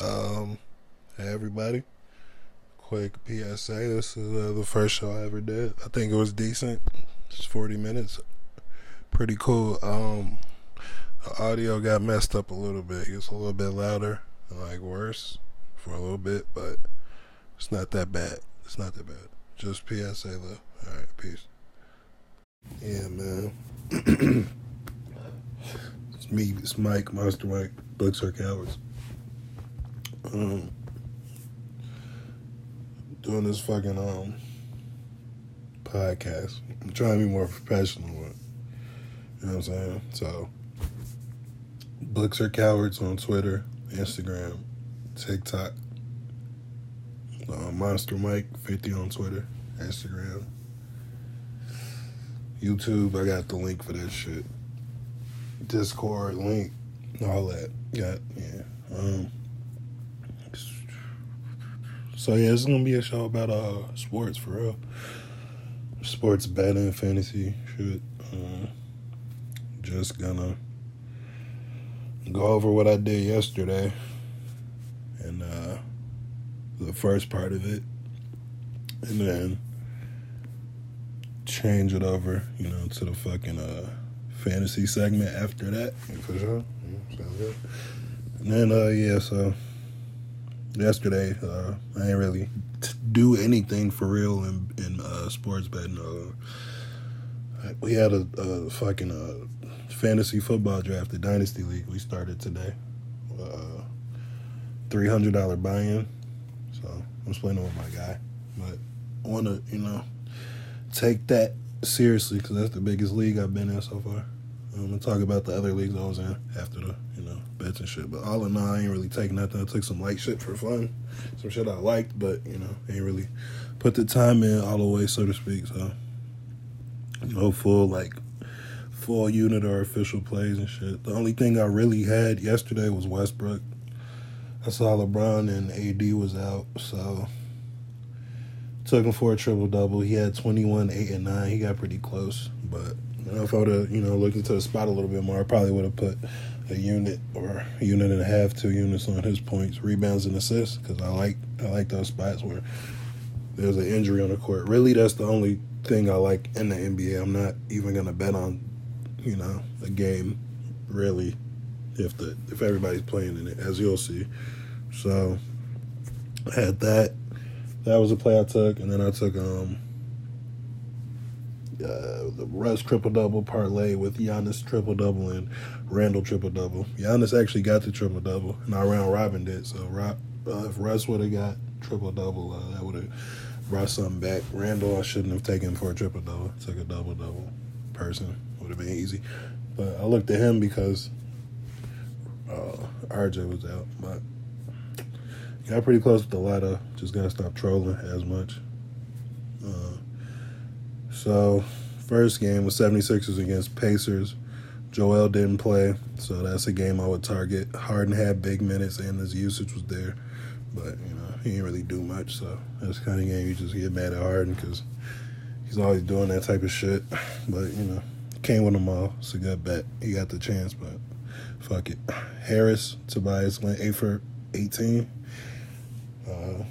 Um, hey everybody. Quick PSA. This is uh, the first show I ever did. I think it was decent. It's 40 minutes. Pretty cool. Um, the audio got messed up a little bit. It's a little bit louder and like worse for a little bit, but it's not that bad. It's not that bad. Just PSA though. All right, peace. Yeah, man. it's me. It's Mike, Monster Mike. Books are cowards. Um, doing this fucking um podcast. I'm trying to be more professional. With, you know what I'm saying? So, books are cowards on Twitter, Instagram, TikTok. Uh, Monster Mike 50 on Twitter, Instagram, YouTube. I got the link for that shit. Discord link, all that. Got yeah. Um, so yeah, it's gonna be a show about uh sports for real. Sports betting, fantasy shit. Uh, just gonna go over what I did yesterday and uh the first part of it and then change it over, you know, to the fucking uh fantasy segment after that. For sure. Yeah, sounds good. And then uh yeah, so yesterday. Uh, I ain't really t- do anything for real in in uh, sports betting. Uh, we had a, a fucking uh, fantasy football draft, the dynasty league. We started today. Uh, Three hundred dollar buy-in. So I'm playing with my guy, but I want to you know take that seriously because that's the biggest league I've been in so far. I'm gonna talk about the other leagues I was in after the bets and shit. But all in all, I ain't really taking nothing. I took some light shit for fun, some shit I liked, but you know, ain't really put the time in all the way, so to speak. So no full like full unit or official plays and shit. The only thing I really had yesterday was Westbrook. I saw LeBron and AD was out, so took him for a triple double. He had 21, 8, and 9. He got pretty close. But you know, if I would have, you know, looked into the spot a little bit more, I probably would have put a unit or a unit and a half, two units on his points, rebounds, and assists because I like I like those spots where there's an injury on the court. Really, that's the only thing I like in the NBA. I'm not even gonna bet on, you know, a game really if the if everybody's playing in it, as you'll see. So I had that. That was a play I took, and then I took um uh, the Russ triple double parlay with Giannis triple double and Randle triple double. Giannis actually got the triple double, and our round robin did. So Rob, uh, if Russ would have got triple double, uh, that would have brought something back. Randle, I shouldn't have taken for a triple double. Took a double double person would have been easy, but I looked at him because uh, RJ was out, but. Got pretty close with the ladder. Just gotta stop trolling as much. Uh, so, first game was 76ers against Pacers. Joel didn't play, so that's a game I would target. Harden had big minutes and his usage was there, but you know he didn't really do much. So that's kind of game you just get mad at Harden because he's always doing that type of shit. But you know, can't win them all. It's a good bet. He got the chance, but fuck it. Harris, Tobias went eight for 18. Uh,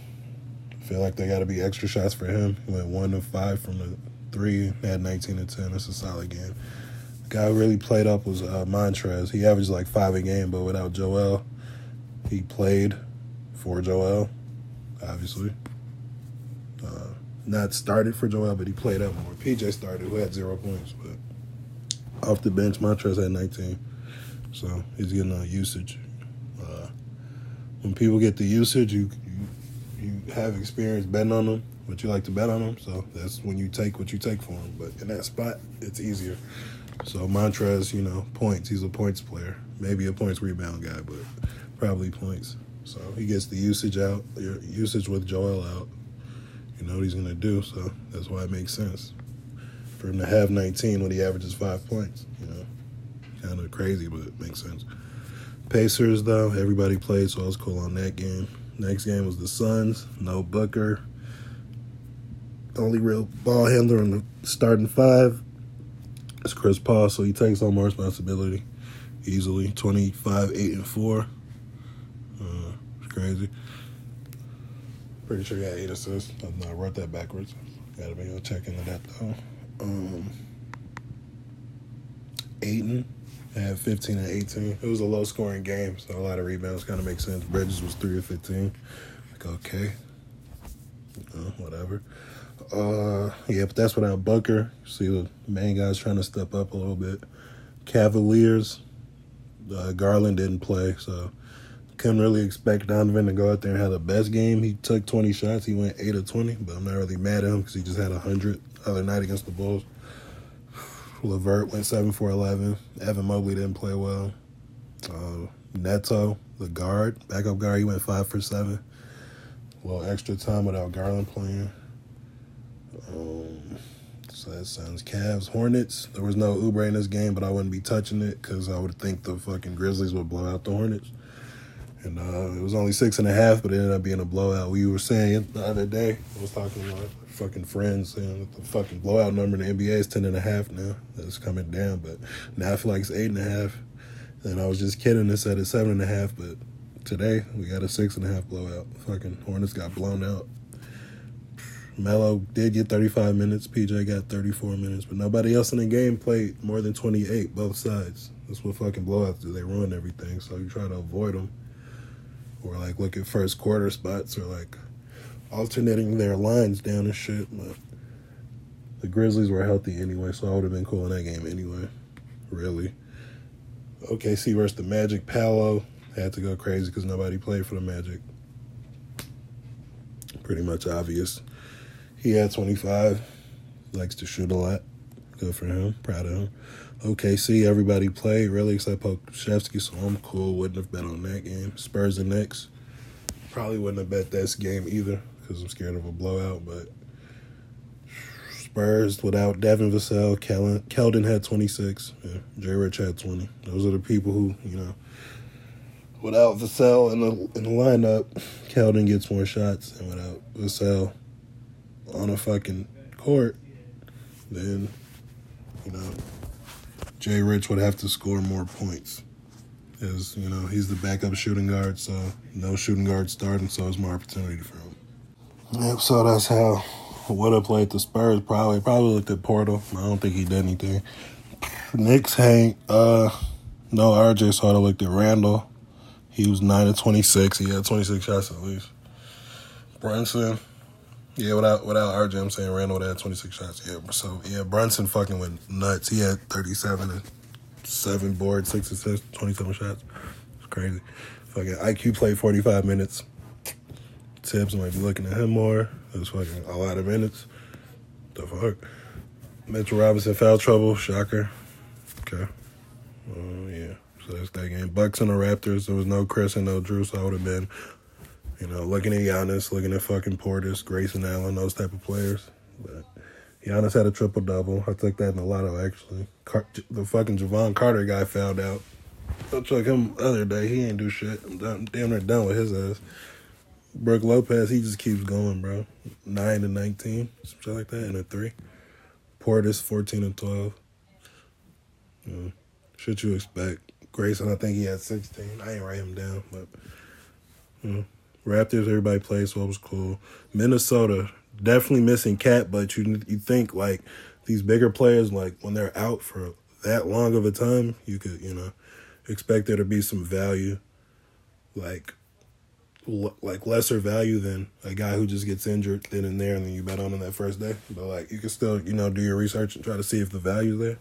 feel like they got to be extra shots for him. He went one of five from the three, had 19 and 10. That's a solid game. The guy who really played up was uh, Montrez. He averaged like five a game, but without Joel, he played for Joel, obviously. Uh, not started for Joel, but he played up more. PJ started, who had zero points, but off the bench, Montrez had 19. So he's getting a usage. Uh, when people get the usage, you you have experience betting on them, but you like to bet on them. So that's when you take what you take for them. But in that spot, it's easier. So Montrez, you know, points. He's a points player. Maybe a points rebound guy, but probably points. So he gets the usage out, your usage with Joel out. You know what he's gonna do. So that's why it makes sense for him to have 19 when he averages five points. You know, kind of crazy, but it makes sense. Pacers though, everybody played, so I was cool on that game. Next game was the Suns. No Booker. Only real ball handler in the starting five is Chris Paul, so he takes on more responsibility easily. 25, 8, and 4. Uh, it's crazy. Pretty sure he had eight assists. No, I wrote that backwards. Gotta be able check into that though. Um, Ayton had 15 and 18. It was a low scoring game, so a lot of rebounds kind of makes sense. Bridges was 3 of 15. Like, okay. Whatever. Uh, yeah, but that's without Booker. See the main guys trying to step up a little bit. Cavaliers, uh, Garland didn't play, so couldn't really expect Donovan to go out there and have the best game. He took 20 shots. He went 8 of 20, but I'm not really mad at him because he just had 100 other night against the Bulls. Levert went 7 for 11. Evan Mobley didn't play well. Uh, Neto, the guard, backup guard, he went 5 for 7. A little extra time without Garland playing. Um, so that sounds Cavs, Hornets. There was no Uber in this game, but I wouldn't be touching it because I would think the fucking Grizzlies would blow out the Hornets. And uh, it was only six and a half, but it ended up being a blowout. We were saying the other day, I was talking to my fucking friends, saying the fucking blowout number in the NBA is ten and a half now. That's coming down, but now I feel like it's eight and a half. And I was just kidding and said it's seven and a half, but today we got a six and a half blowout. Fucking Hornets got blown out. Melo did get 35 minutes. PJ got 34 minutes, but nobody else in the game played more than 28, both sides. That's what fucking blowouts do. They ruin everything, so you try to avoid them or like look at first quarter spots or like alternating their lines down and shit. But the Grizzlies were healthy anyway, so I would have been cool in that game anyway. Really. OKC versus the Magic. Paolo had to go crazy because nobody played for the Magic. Pretty much obvious. He had 25. Likes to shoot a lot. Good for him. Proud of him. OKC, everybody played, really, except Pokusevski, so I'm cool. Wouldn't have bet on that game. Spurs the Knicks. Probably wouldn't have bet this game either because I'm scared of a blowout, but Spurs without Devin Vassell, Kellen, Keldon had 26. Yeah, Jay Rich had 20. Those are the people who, you know, without Vassell in the, in the lineup, Keldon gets more shots, and without Vassell on a fucking court, then, you know, Jay Rich would have to score more points. As you know, he's the backup shooting guard, so no shooting guard starting, so it's more opportunity for him. Yep, so that's how would have played the Spurs. Probably, probably looked at Poeltl. I don't think he did anything. Knicks Hank, uh, no RJ, so I looked at Randle. He was nine to twenty six. He had twenty six shots at least. Brunson, yeah, without without RJ, I'm saying Randle had 26 shots. Yeah, so yeah, Brunson fucking went nuts. He had 37 and seven boards, six assists, 27 shots. It's crazy. Fucking IQ played 45 minutes. Thibs might be looking at him more. It was fucking a lot of minutes. The fuck. Mitchell Robinson foul trouble. Shocker. Okay. Uh, yeah. So that's that game. Bucks and the Raptors. There was no Chris and no Jrue, so I would have been you know, looking at Giannis, looking at fucking Portis, Grayson Allen, those type of players. But Giannis had a triple double. I took that in the lotto actually. Car- the fucking Jevon Carter guy found out. I took him the other day. He ain't do shit. I'm done, damn near done with his ass. Brook Lopez, he just keeps going, bro. Nine and nineteen, something like that, and a three. Portis, fourteen and twelve. Yeah. Should you expect? Grayson, I think he had sixteen. I ain't write him down, but. Yeah. Raptors, everybody played, so it was cool. Minnesota, definitely missing KAT, but you you think like these bigger players, like when they're out for that long of a time, you could you know expect there to be some value, like l- like lesser value than a guy who just gets injured then and there, and then you bet on him that first day. But like you can still you know do your research and try to see if the value's there.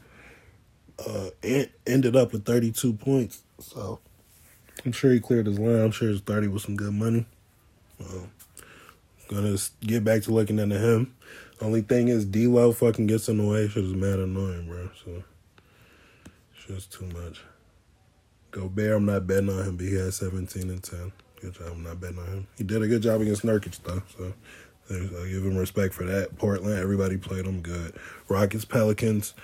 Uh, and ended up with thirty two points, so. I'm sure he cleared his line. I'm sure his 30 was some good money. Well, gonna get back to looking into him. Only thing is, D'Lo fucking gets in the way. Shit is mad annoying, bro. So, it's just too much. Gobert, I'm not betting on him, but he had 17 and 10. Good job. I'm not betting on him. He did a good job against Nurkic, though. So, I give him respect for that. Portland, everybody played him good. Rockets, Pelicans.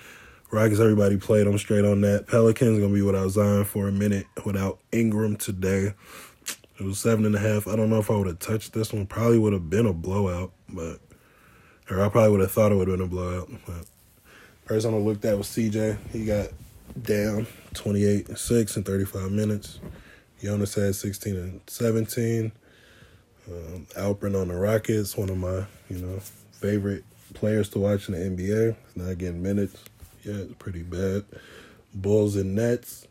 Rockets, everybody played them straight on that. Pelicans gonna be without Zion for a minute, without Ingram today. It was seven and a half. I don't know if I would have touched this one. Probably would have been a blowout, but or I probably would have thought it would have been a blowout. But person I looked at was CJ. He got down 28 and 6 in 35 minutes. Jonas had 16 and 17. Um, Alperen on the Rockets, one of my you know favorite players to watch in the NBA. He's not getting minutes. Yeah, it's pretty bad. Bulls and Nets.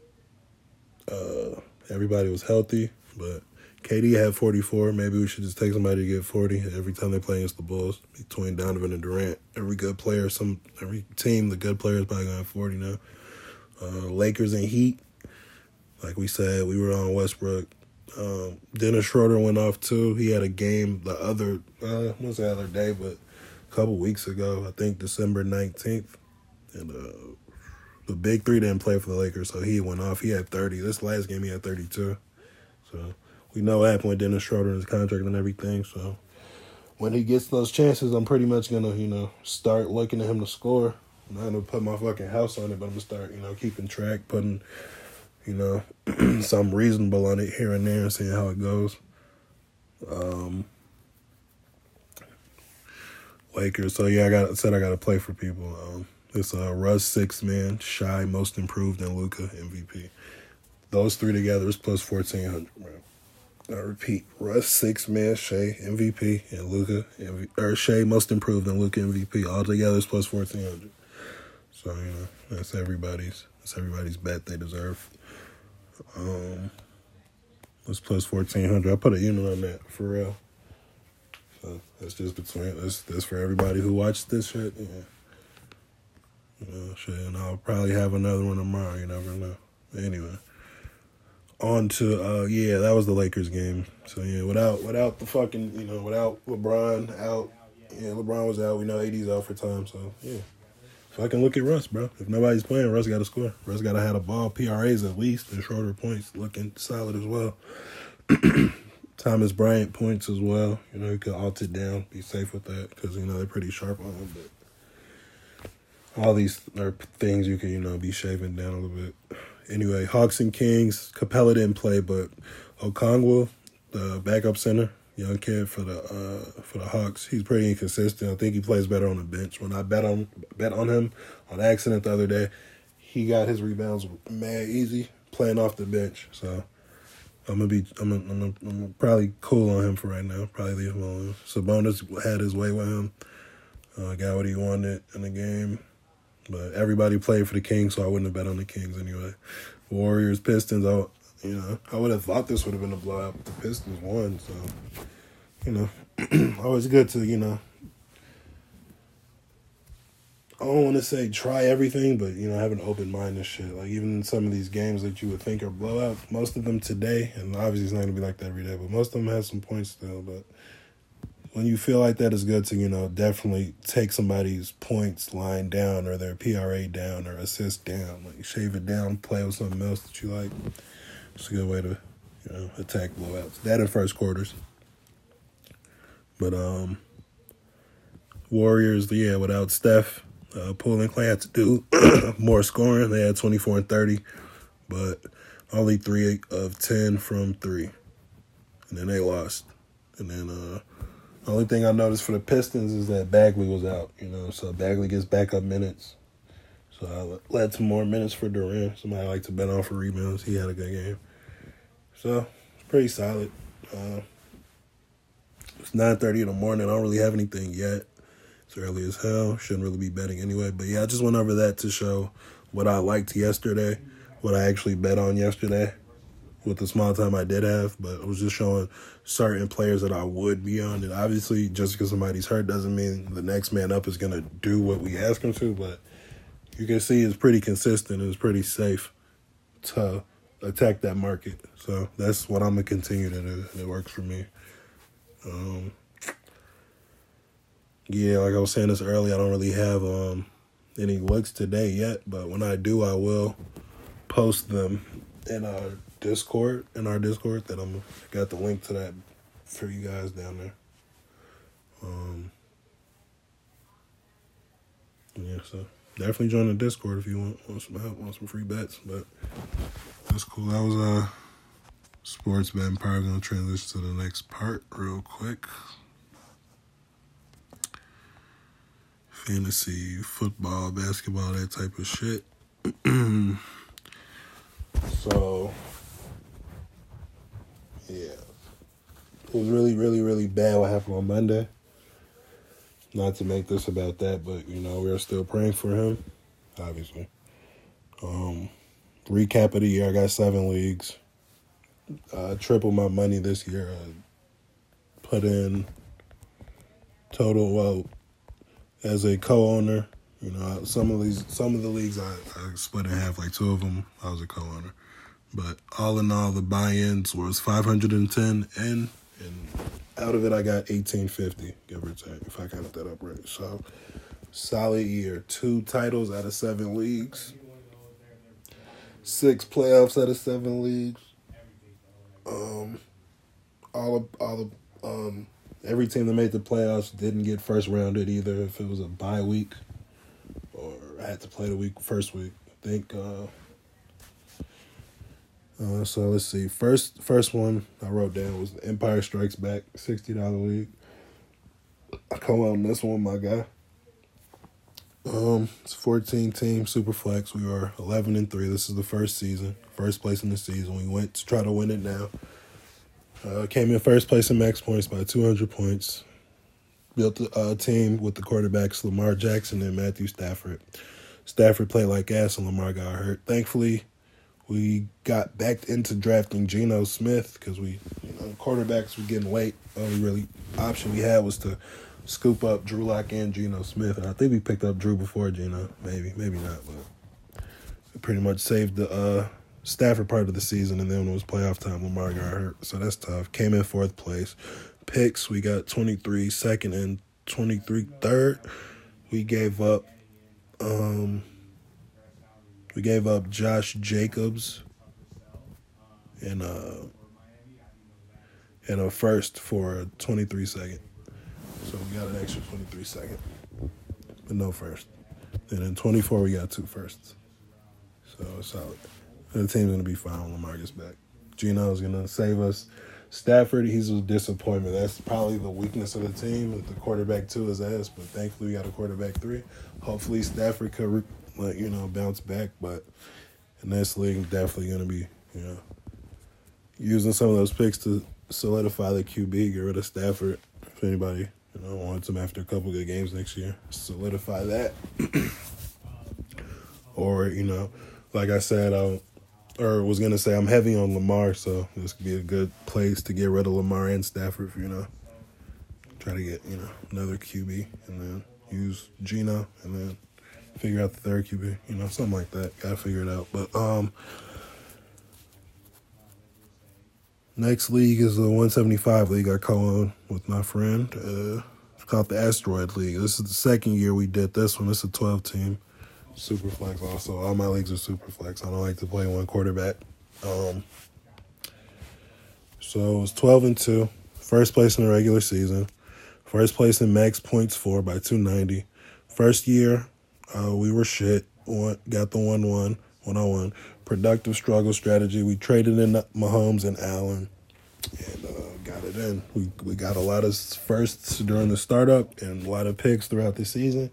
Uh, everybody was healthy, but KD had 44. Maybe we should just take somebody to get 40 every time they play against the Bulls. Between Donovan and Durant, every good player, some every team, the good player is probably going to have 40 now. Uh, Lakers and Heat. Like we said, we were on Westbrook. Um, Dennis Schroeder went off too. He had a game the other, uh, was the other day, but a couple weeks ago, I think December 19th. And uh, the big three didn't play for the Lakers, so he went off. He had 30. This last game, he had 32. So we know happened with Dennis Schroeder and his contract and everything. So when he gets those chances, I'm pretty much going to, you know, start looking at him to score. I'm not going to put my fucking house on it, but I'm going to start, you know, keeping track, putting – you know, some reasonable on it here and there and seeing how it goes. Um, Lakers. So yeah, I got said I got to play for people. Um, it's uh, Russ six man, Shai most improved, and Luka MVP. Those three together is plus fourteen hundred. I repeat, Russ six man, Shai MVP, and Luka MVP, or Shai most improved and Luka MVP. All together is plus fourteen hundred. So you know that's everybody's that's everybody's bet they deserve. Um, it's plus fourteen hundred. I put a unit on that for real. So that's just between that's that's for everybody who watched this shit. Yeah. You know, shit, and I'll probably have another one tomorrow. You never know. Anyway, on to uh, yeah, that was the Lakers game. So yeah, without without the fucking you know without LeBron out, yeah, LeBron was out. We know AD's out for time. So yeah. so I can look at Russ, bro. If nobody's playing, Russ got to score. Russ got to have a ball, PRAs at least, and Schroeder points looking solid as well. Thomas Bryant points as well. You know, you could alt it down, be safe with that because you know they're pretty sharp on him. But all these are things you can you know be shaving down a little bit. Anyway, Hawks and Kings. Capela didn't play, but Okongwu, the backup center, young kid for the uh, for the Hawks. He's pretty inconsistent. I think he plays better on the bench. When I bet on bet on him on accident the other day, he got his rebounds mad easy playing off the bench. So I'm gonna be I'm gonna, I'm, gonna, I'm gonna probably cool on him for right now. Probably leave him alone. Sabonis had his way with him. Uh, got what he wanted in the game. But everybody played for the Kings, so I wouldn't have bet on the Kings anyway. Warriors, Pistons, I, you know, I would have thought this would have been a blowout, but the Pistons won, so you know, always good to, you know, I don't want to say try everything, but you know, have an open mind and shit. Like even some of these games that you would think are blowouts, most of them today, and obviously it's not gonna be like that every day, but most of them have some points still. But when you feel like that, it's good to you know definitely take somebody's points line down or their PRA down or assist down, like shave it down, play with something else that you like. It's a good way to you know attack blowouts. That in first quarters. But um, Warriors, yeah, without Steph, uh, and Clay had to do more scoring. They had 24 and 30, but only three of 10 from three. And then they lost. And then uh, the only thing I noticed for the Pistons is that Bagley was out, you know, so Bagley gets backup minutes. So I led some more minutes for Duren. Somebody like to bet on for rebounds. He had a good game. So, it's pretty solid. Uh, it's nine thirty in the morning. I don't really have anything yet. It's early as hell. Shouldn't really be betting anyway. But yeah, I just went over that to show what I liked yesterday, what I actually bet on yesterday, with the small time I did have. But I was just showing certain players that I would be on. And obviously, just because somebody's hurt doesn't mean the next man up is gonna do what we ask him to. But you can see it's pretty consistent. It's pretty safe to attack that market. So that's what I'm gonna continue to do. It works for me. Um, yeah, like I was saying this earlier, I don't really have um, any looks today yet, but when I do, I will post them in our Discord. In our Discord, that I'm got the link to that for you guys down there. Um, yeah, so definitely join the Discord if you want, want some help, want some free bets. But that's cool. That was uh sports bet. Probably gonna transition to the next part real quick. Fantasy, football, basketball, that type of shit. so yeah, it was really, really, really bad what happened on Monday. Not to make this about that, but you know we are still praying for him, obviously. Um, recap of the year: I got seven leagues. Uh, triple my money this year. I put in total well as a co-owner. You know, some of these, some of the leagues I, I split in half. Like two of them, I was a co-owner. But all in all, the buy-ins was 510 in, and out of it, I got 1850, give or take, if I count that up right. So, solid year. Two titles out of seven leagues. Six playoffs out of seven leagues. Um, all of all of um, every team that made the playoffs didn't get first rounded either. If it was a bye week, or I had to play the week first week. I think. Uh, uh, so let's see. First, first one I wrote down was Empire Strikes Back, sixty dollar league. I come out on this one, my guy. Um, it's fourteen team super flex. We are eleven and three. This is the first season, first place in the season. We went to try to win it now. Uh, came in first place in max points by two hundred points. Built a team with the quarterbacks Lamar Jackson and Matthew Stafford. Stafford played like ass and Lamar got hurt. Thankfully, we got back into drafting Geno Smith because we, you know, quarterbacks were getting late. Only really option we had was to scoop up Drew Lock and Geno Smith, and I think we picked up Drew before Geno. Maybe, maybe not, but pretty much saved the uh, Stafford part of the season, and then when it was playoff time, Lamar got hurt, so that's tough. Came in fourth place. Picks we got 23 second and 23 third. We gave up. Um, we gave up Josh Jacobs and uh and a first for a 23 second. So we got an extra 23 second, but no first. And in 24 we got two firsts. So it's solid. And the team's gonna be fine when Lamar gets back. Geno's gonna save us. Stafford, he's a disappointment. That's probably the weakness of the team. The quarterback two is ass, but thankfully we got a quarterback three. Hopefully Stafford could like you know bounce back. But in this league, definitely going to be you know using some of those picks to solidify the QB. Get rid of Stafford if anybody you know wants him after a couple good games next year. Solidify that, or you know, like I said, I or was gonna say I'm heavy on Lamar, so this could be a good place to get rid of Lamar and Stafford. If you know, try to get you know another QB and then use Geno and then figure out the third QB, you know, something like that. Gotta figure it out. But um next league is the 175 league I co-own with my friend. Uh, it's called the Asteroid League. This is the second year we did this one. It's a 12 team. Super flex also. All my leagues are super flex. I don't like to play one quarterback. Um so it's 12 and 2. First place in the regular season. First place in max points for by 290. First year, uh, we were shit. got the 1 1, 1 on 1. Productive struggle strategy. We traded in Mahomes and Allen and uh, got it in. We, we got a lot of firsts during the startup and a lot of picks throughout the season.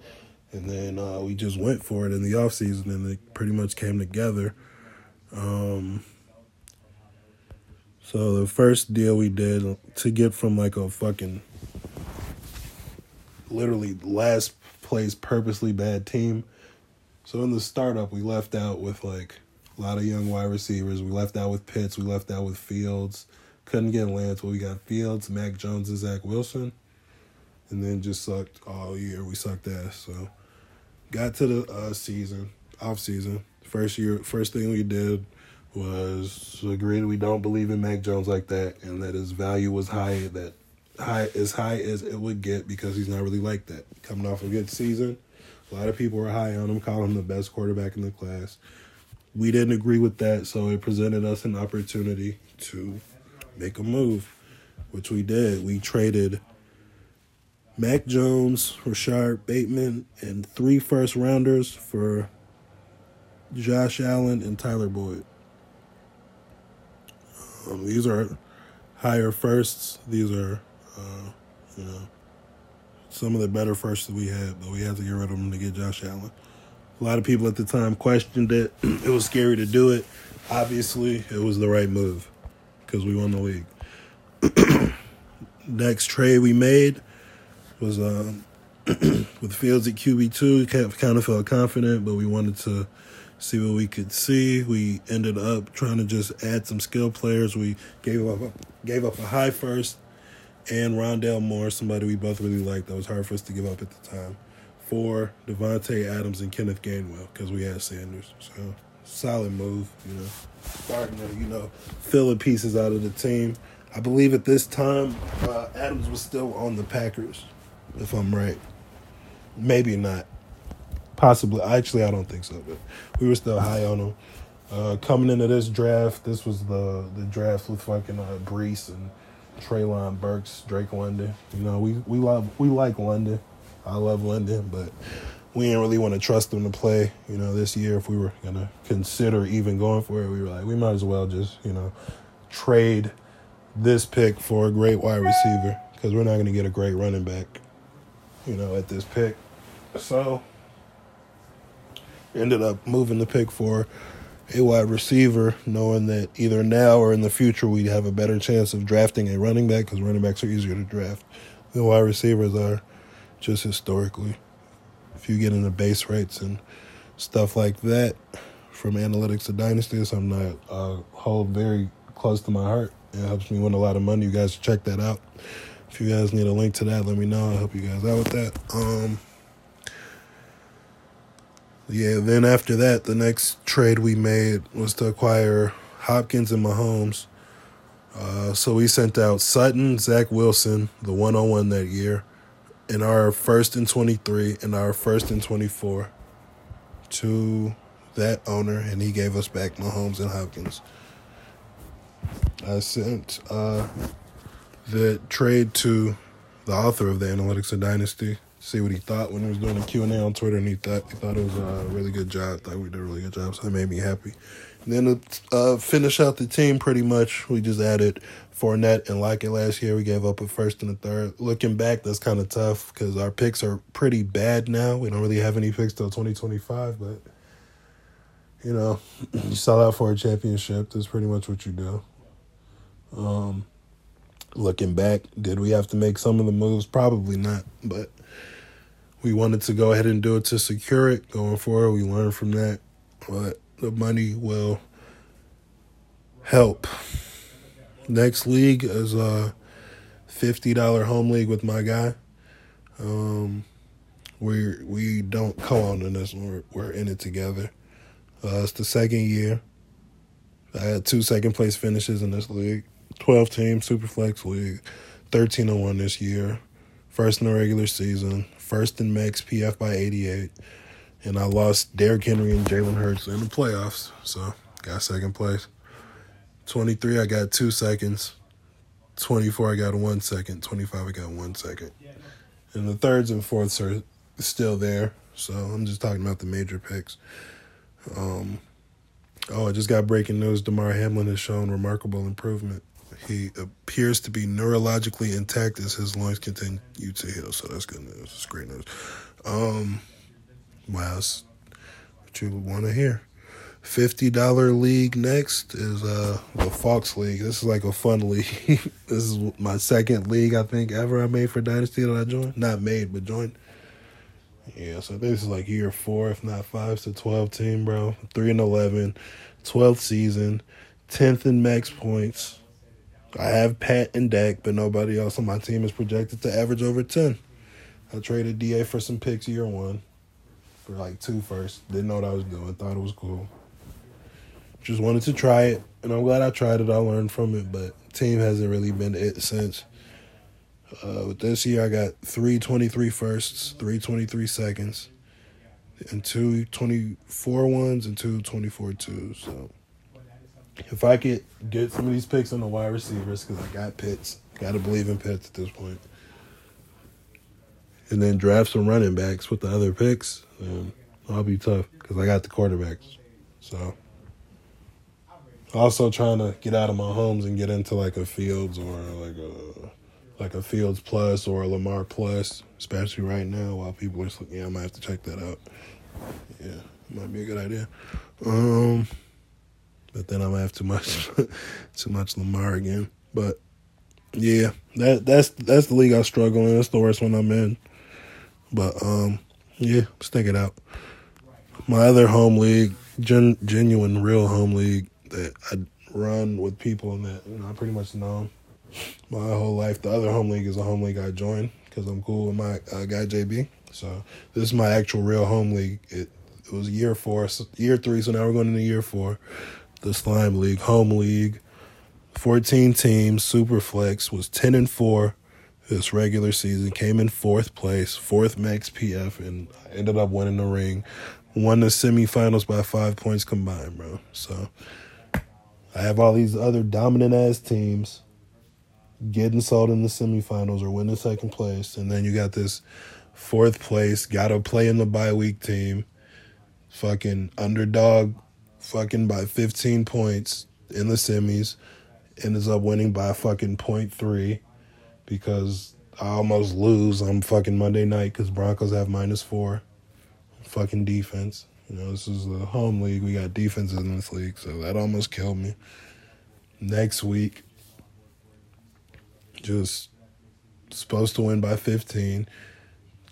And then uh, we just went for it in the offseason and it pretty much came together. Um, so the first deal we did to get from like a fucking literally last plays purposely bad team. So in the startup, we left out with like a lot of young wide receivers. We left out with Pitts. We left out with Fields. Couldn't get Lance. Well, we got Fields, Mac Jones, and Zach Wilson. And then just sucked all year. We sucked ass. So got to the uh, season, off season. First year, first thing we did was agreed we don't believe in Mac Jones like that, and that his value was high that high as high as it would get because he's not really like that. Coming off a good season, a lot of people were high on him, calling him the best quarterback in the class. We didn't agree with that, so it presented us an opportunity to make a move, which we did. We traded Mac Jones, Rashod Bateman, and three first rounders for Josh Allen and Tyler Boyd. Um, these are higher firsts. These are uh, you know, some of the better firsts that we had, but we had to get rid of them to get Josh Allen. A lot of people at the time questioned it. it was scary to do it. Obviously, it was the right move because we won the league. Next trade we made was um, with Fields at QB two. Kind of felt confident, but we wanted to see what we could see. We ended up trying to just add some skill players. We gave up gave up a high first and Rondale Moore, somebody we both really liked. That was hard for us to give up at the time. For Davante Adams and Kenneth Gainwell because we had Sanders. So solid move, you know. Starting to you know fill the pieces out of the team. I believe at this time uh, Adams was still on the Packers, if I'm right. Maybe not. Possibly. Actually, I don't think so, but we were still high on him. Uh, coming into this draft, this was the the draft with fucking uh, Breece and Treylon Burks, Drake London. You know, we we love we like London. I love London, but we didn't really want to trust him to play. You know, this year if we were gonna consider even going for it, we were like, we might as well just you know trade this pick for a great wide receiver because we're not gonna get a great running back. You know, at this pick, so ended up moving the pick for a wide receiver, knowing that either now or in the future we have a better chance of drafting a running back because running backs are easier to draft than wide receivers are, just historically. If you get into base rates and stuff like that from analytics to dynasty, it's something I uh, hold very close to my heart. It helps me win a lot of money. You guys check that out. If you guys need a link to that, let me know. I'll help you guys out with that. Um, yeah, then after that, the next trade we made was to acquire Hopkins and Mahomes. Uh, so we sent out Sutton, Zach Wilson, the one on one that year, and our first in 23 and our first in 24 to that owner, and he gave us back Mahomes and Hopkins. I sent uh, the trade to the author of the Analytics of Dynasty, see what he thought when he was doing a Q&A on Twitter, and he thought he thought it was a really good job. Thought we did a really good job, so that made me happy. And then to uh, finish out the team, pretty much we just added Fournette and Lockett last year. We gave up a first and a third. Looking back, that's kind of tough because our picks are pretty bad now. We don't really have any picks till twenty twenty five, but you know, you sell out for a championship. That's pretty much what you do. Um, looking back, did we have to make some of the moves? Probably not, but we wanted to go ahead and do it to secure it going forward. We learned from that, but the money will help. Next league is a fifty dollar home league with my guy. Um, we we don't co-own in this. We're, we're in it together. Uh, it's the second year. I had two second place finishes in this league. Twelve team Superflex league. Thirteen and one this year. First in the regular season first in max PF by 88. And I lost Derrick Henry and Jalen Hurts in the playoffs. So got second place. 23, I got two seconds. 24, I got one second. 25, I got one second. And the thirds and fourths are still there. So I'm just talking about the major picks. Um, oh, I just got breaking news. Damar Hamlin has shown remarkable improvement. He appears to be neurologically intact as his lungs continue to heal. So that's good news. It's great news. Um, wow, what you want to hear. Fifty dollar league next is uh the Fox League. This is like a fun league. this is my second league I think ever I made for Dynasty that I joined. Not made, but joined. Yeah, so this is like year four, if not five, to twelve team, bro. Three and 11, 12th season, tenth in max points. I have Pat and Dak, but nobody else on my team is projected to average over 10. I traded DA for some picks year one for like two first. Didn't know what I was doing. Thought it was cool. Just wanted to try it, and I'm glad I tried it. I learned from it, but team hasn't really been it since. Uh, with this year, I got three 23 firsts, three 23 seconds, and two 24 ones and two 24 twos. So if I could get some of these picks on the wide receivers, because I got Pitts, got to believe in Pitts at this point, and then draft some running backs with the other picks, I'll be tough because I got the quarterbacks. So, also trying to get out of Mahomes and get into like a Fields or like a like a Fields plus or a Lamar plus, especially right now while people are looking. Yeah, I might have to check that out. Yeah, might be a good idea. Um. But then I'm gonna have too much, too much Lamar again. But Yeah, that that's that's the league I struggle in. That's the worst one I'm in. But um, yeah, stick it out. My other home league, gen, genuine, real home league that I run with people and that you know I pretty much know my whole life. The other home league is a home league I joined because I'm cool with my uh, guy JB. So this is my actual real home league. It, it was year four, year three. So now we're going into year four. The slime league, home league, fourteen teams. Super flex was ten and four. This regular season came in fourth place, fourth max PF, and ended up winning the ring. Won the semifinals by five points combined, bro. So I have all these other dominant ass teams getting sold in the semifinals or winning second place, and then you got this fourth place, gotta play in the bye week team, fucking underdog, fucking by 15 points in the semis, ends up winning by a fucking point three because I almost lose on fucking Monday night because Broncos have minus four, fucking defense. You know, this is the home league. We got defenses in this league, so that almost killed me. Next week, just supposed to win by 15.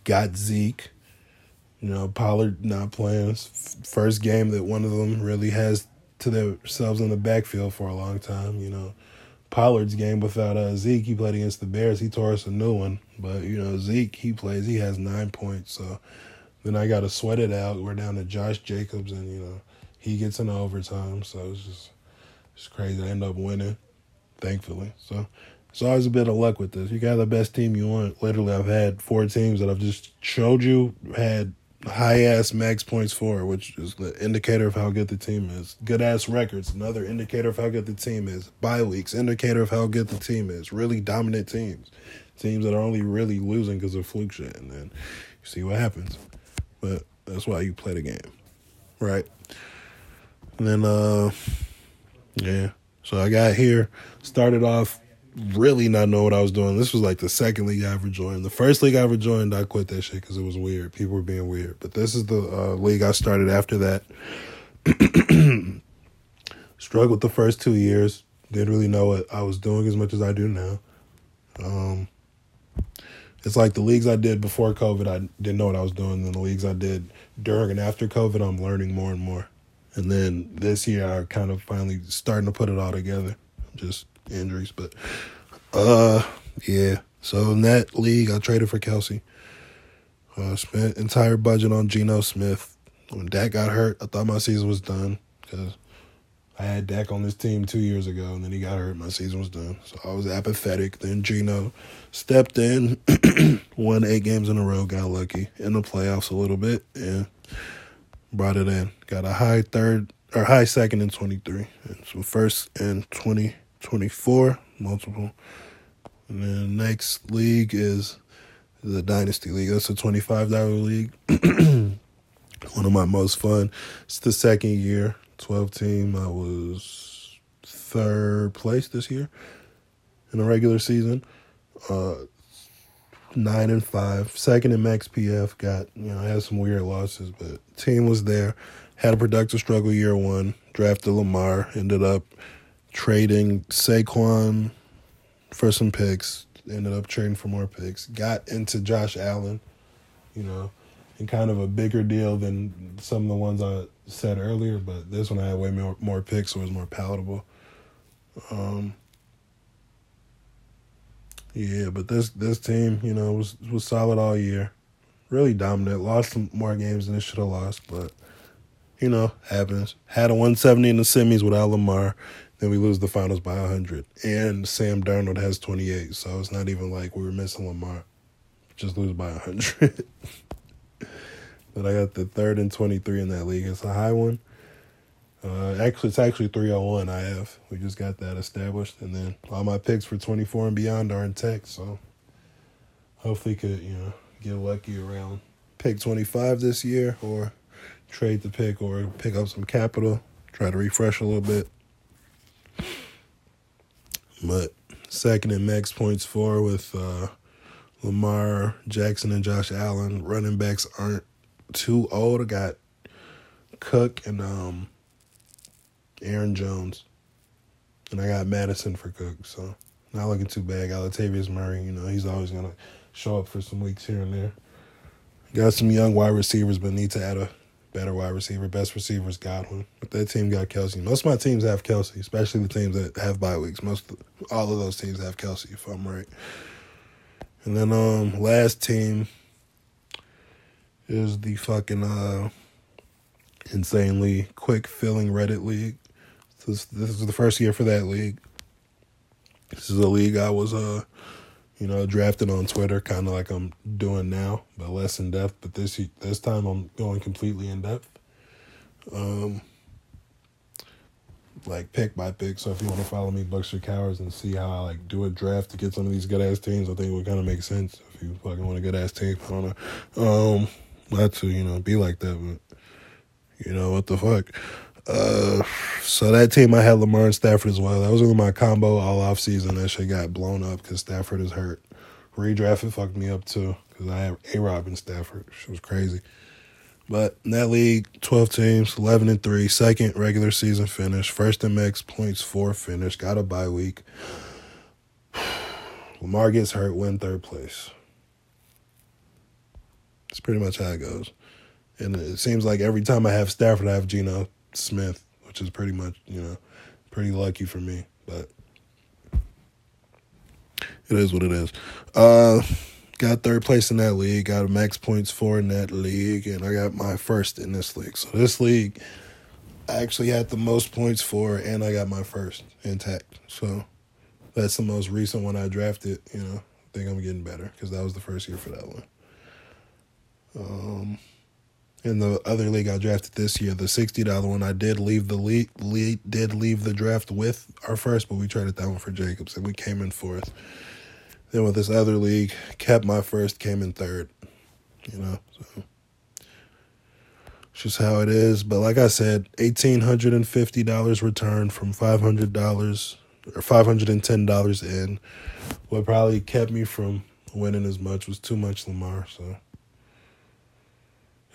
Got Zeke. You know, Pollard not playing. First game that one of them really has to themselves in the backfield for a long time. You know, Pollard's game without uh, Zeke, he played against the Bears. He tore us a new one. But, you know, Zeke, he plays, he has nine points. So then I got to sweat it out. We're down to Josh Jacobs, and you know he gets in overtime, so it's just it's crazy. I end up winning, thankfully. So it's always a bit of luck with this. You got the best team you want. Literally, I've had four teams that I've just showed you had high ass max points for, which is the indicator of how good the team is. Good ass records, another indicator of how good the team is. Bye weeks, indicator of how good the team is. Really dominant teams, teams that are only really losing because of fluke shit, and then you see what happens but that's why you play the game, right? And then, uh, yeah. So I got here, started off really not know what I was doing. This was like the second league I ever joined. The first league I ever joined, I quit that shit because it was weird. People were being weird. But this is the uh, league I started after that. Struggled the first two years. Didn't really know what I was doing as much as I do now. Um, it's like the leagues I did before COVID, I didn't know what I was doing. And the leagues I did during and after COVID, I'm learning more and more. And then this year, I kind of finally starting to put it all together. Just injuries, but uh, yeah. So in that league, I traded for Kelce. Uh, spent entire budget on Geno Smith. When Dak got hurt, I thought my season was done because I had Dak on this team two years ago, and then he got hurt. My season was done, so I was apathetic. Then Geno stepped in, won eight games in a row, got lucky in the playoffs a little bit, and brought it in. Got a high third or high second in twenty three, so first in twenty twenty four, multiple. And then the next league is the Dynasty League. That's a twenty five dollar league. One of my most fun. It's the second year 12 team. I was third place this year in the regular season. Uh, nine and five. Second in max PF. Got you know had some weird losses, but team was there. Had a productive struggle year one. Drafted Lamar. Ended up trading Saquon for some picks. Ended up trading for more picks. Got into Josh Allen. You know, and kind of a bigger deal than some of the ones I said earlier, but this one I had way more more picks, so it was more palatable. Um, yeah, but this this team, you know, was was solid all year, really dominant. Lost some more games than it should have lost, but you know, happens. Had a 170 in the semis without Lamar, then we lose the finals by 100, and Sam Darnold has 28, so it's not even like we were missing Lamar. Just lose by 100. But I got the third and 23 in that league. It's a high one. Uh, actually, it's actually 301 I have. We just got that established. And then all my picks for 24 and beyond are in tech. So hopefully could, you know, get lucky around pick 25 this year or trade the pick or pick up some capital. Try to refresh a little bit. But second and max points for with uh, Lamar Jackson and Josh Allen. Running backs aren't too old. I got Cook and um Aaron Jones. And I got Mattison for Cook, so not looking too bad. Got Latavius Murray, you know, he's always gonna show up for some weeks here and there. Got some young wide receivers, but need to add a better wide receiver. Best receiver is Godwin, but that team got Kelce. Most of my teams have Kelce, especially the teams that have bye weeks. Most all of those teams have Kelce, if I'm right. And then um, last team is the fucking uh, insanely quick filling Reddit league. This this is the first year for that league. This is a league I was uh you know, drafted on Twitter, kind of like I'm doing now, but less in depth. But this this time I'm going completely in depth, um, like pick by pick. So if you want to follow me, Bucks or Cowards, and see how I like do a draft to get some of these good ass teams, I think it would kind of make sense if you fucking want a good ass team. I don't know, um, not to you know be like that, but you know what the fuck. Uh, so that team I had Lamar and Stafford as well. That was really my combo all off season. That shit got blown up because Stafford is hurt. Redrafted fucked me up too because I have A Rob and Stafford. It was crazy. But in that league, 12 teams, 11 and 3, second regular season finish, first in max points, four finish, got a bye week. Lamar gets hurt, win third place. That's pretty much how it goes. And it seems like every time I have Stafford, I have Geno Smith, which is pretty much, you know, pretty lucky for me. But it is what it is. Uh, got third place in that league. Got max points for in that league, and I got my first in this league. So this league, I actually had the most points for, and I got my first intact. So that's the most recent one I drafted. You know, I think I'm getting better because that was the first year for that one. Um, in the other league I drafted this year, the sixty dollar one, I did leave the league, did leave the draft with our first, but we traded that one for Jacobs, and we came in fourth. Then with this other league, kept my first, came in third. You know, so it's just how it is. But like I said, eighteen hundred and fifty dollars returned from five hundred dollars or five hundred and ten dollars in. What probably kept me from winning as much was too much Lamar. So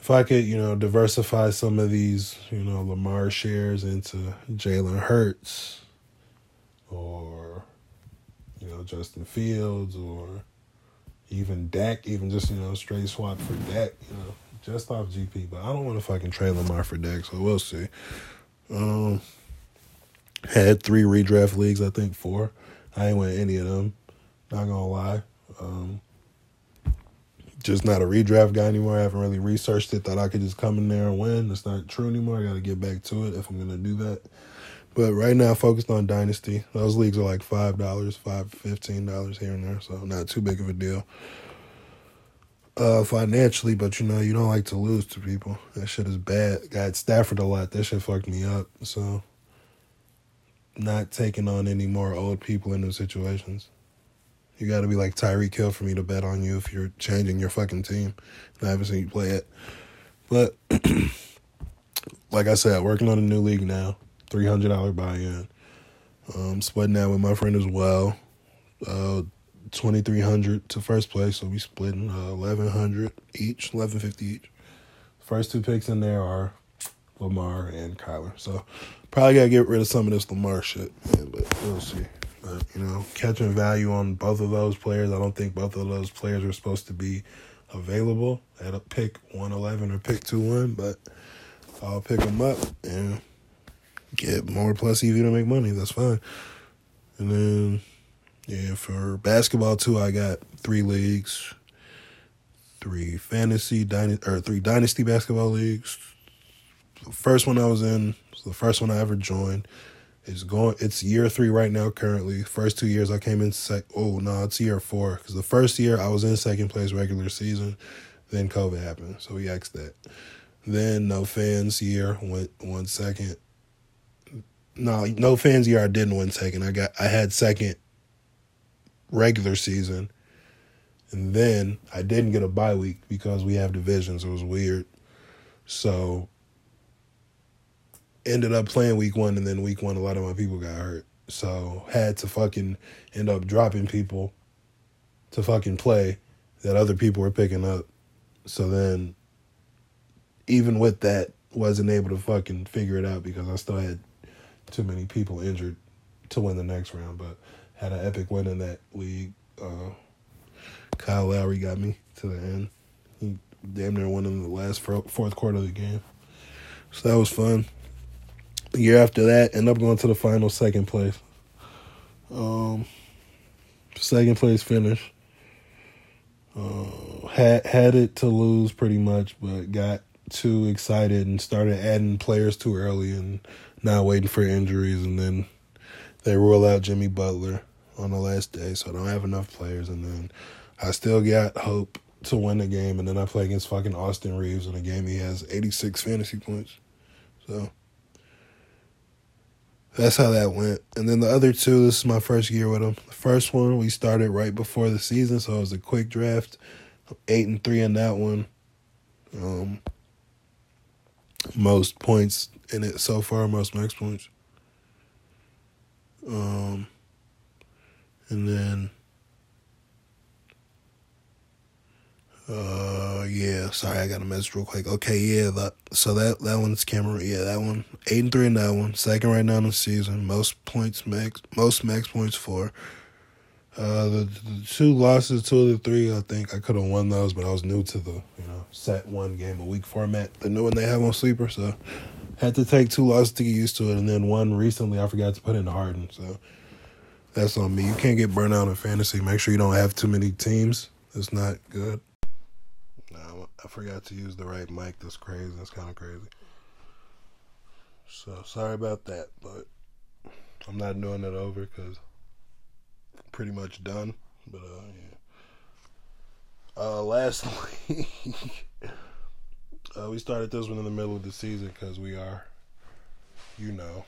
if I could, you know, diversify some of these, you know, Lamar shares into Jalen Hurts or, you know, Justin Fields or even Dak, even just, you know, straight swap for Dak, you know, just off GP. But I don't want to fucking trade Lamar for Dak, so we'll see. Um, had three redraft leagues, I think four. I ain't win any of them. Not gonna lie. Um, just not a redraft guy anymore. I haven't really researched it. Thought I could just come in there and win. It's not true anymore. I got to get back to it if I'm gonna do that. But right now, focused on dynasty. Those leagues are like five dollars, five fifteen dollars here and there, so not too big of a deal. Uh, financially, but you know, you don't like to lose to people. That shit is bad. Got Stafford a lot. That shit fucked me up. So, not taking on any more old people in those situations. You got to be like Tyreek Hill for me to bet on you if you're changing your fucking team. I haven't seen you play it. But like I said, working on a new league now. Three hundred dollar buy in. Um, splitting that with my friend as well. Uh, twenty three hundred to first place, so we splitting uh, eleven hundred each, eleven fifty each. First two picks in there are Lamar and Kyler. So probably gotta get rid of some of this Lamar shit, but we'll see. But, you know, catching value on both of those players. I don't think both of those players are supposed to be available at a pick 111 or pick 2 1, but I'll pick them up and get more plus EV to make money. That's fine. And then, yeah, for basketball too, I got three leagues, three fantasy dynasty or three dynasty basketball leagues. The first one I was in was the first one I ever joined. It's going. It's year three right now. Currently, first two years I came in sec. Oh no, it's year four because the first year I was in second place regular season, then COVID happened, so we axed that. Then no fans year went one second. No, no fans year I didn't win second. I got I had second regular season, and then I didn't get a bye week because we have divisions. It was weird, so ended up playing week one, and then week one, a lot of my people got hurt. So had to fucking end up dropping people to fucking play that other people were picking up. So then, even with that, wasn't able to fucking figure it out because I still had too many people injured to win the next round. But had an epic win in that league. Uh, Kyle Lowry got me to the end. He damn near won in the last fourth quarter of the game. So that was fun. The year after that, end up going to the final second place. Um, second place finish. Uh, had had it to lose pretty much, but got too excited and started adding players too early and not waiting for injuries, and then they rule out Jimmy Butler on the last day, so I don't have enough players, and then I still got hope to win the game, and then I play against fucking Austin Reaves in a game he has 86 fantasy points. So that's how that went. And then the other two, this is my first year with him. The first one we started right before the season, so it was a quick draft. Eight and three in that one. Um, most points in it so far, most max points. Um, and then Uh, yeah. Sorry, I got a message real quick. Okay, yeah. That, so that that one's Cameroon. Yeah, that one. Eight and three in that one. Second right now in the season. Most points max. Most max points for. Uh, the, the two losses, two of the three, I think I could have won those, but I was new to the you know set one game a week format, the new one they have on Sleeper, so had to take two losses to get used to it, and then one recently I forgot to put in Harden, so that's on me. You can't get burnt out in fantasy. Make sure you don't have too many teams. It's not good. I forgot to use the right mic. That's crazy. That's kind of crazy. So sorry about that, but I'm not doing it over because pretty much done. But uh, yeah. Uh, lastly, uh, we started this one in the middle of the season because we are, you know,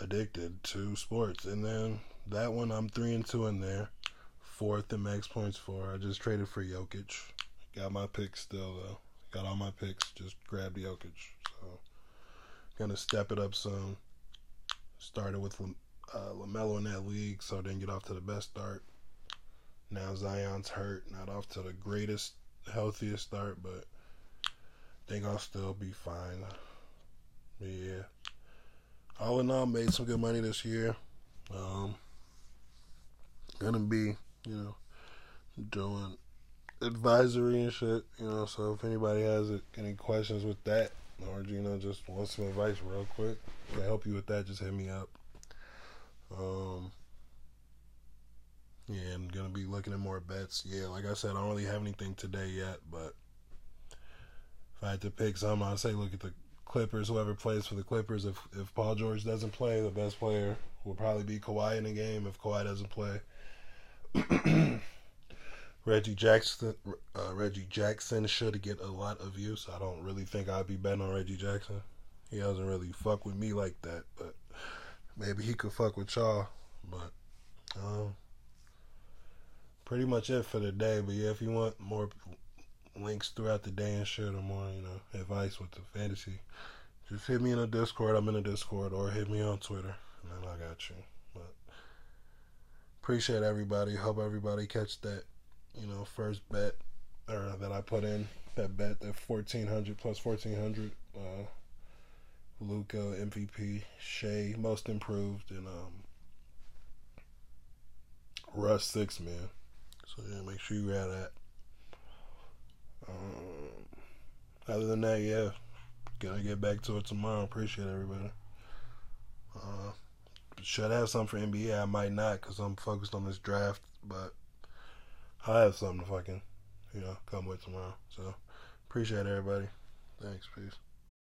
addicted to sports. And then that one, I'm three and two in there, fourth in max points for. I just traded for Jokic. Got my picks still though. Got all my picks. Just grabbed the Jokic. So gonna step it up some. Started with uh, Lamelo in that league, so didn't get off to the best start. Now Zion's hurt, not off to the greatest, healthiest start, but think I'll still be fine. Yeah, all in all, made some good money this year. Um, gonna be, you know, doing advisory and shit, you know. So if anybody has any questions with that, or you know just wants some advice real quick, to help you with that, just hit me up. Um, yeah, I'm gonna be looking at more bets. Yeah, like I said, I don't really have anything today yet, but if I had to pick some, I'd say look at the Clippers. Whoever plays for the Clippers, if if Paul George doesn't play, the best player will probably be Kawhi in the game. If Kawhi doesn't play. Reggie Jackson, uh, Reggie Jackson should get a lot of use. I don't really think I'd be betting on Reggie Jackson. He doesn't really fuck with me like that, but maybe he could fuck with y'all. But um, pretty much it for the day. But yeah, if you want more links throughout the day and shit, or more you know advice with the fantasy, just hit me in the Discord. I'm in the Discord, or hit me on Twitter, and then I got you. But appreciate everybody. Hope everybody catch that you know, first bet or that I put in that bet that fourteen hundred plus fourteen hundred. Uh, Luka MVP, Shai most improved, and um, Russ six man. So yeah, make sure you add that. Um, other than that, yeah, gonna get back to it tomorrow. Appreciate everybody. Uh, should I have something for NBA? I might not because I'm focused on this draft, but I have something to fucking, you know, come with tomorrow. So appreciate everybody. Thanks. Peace.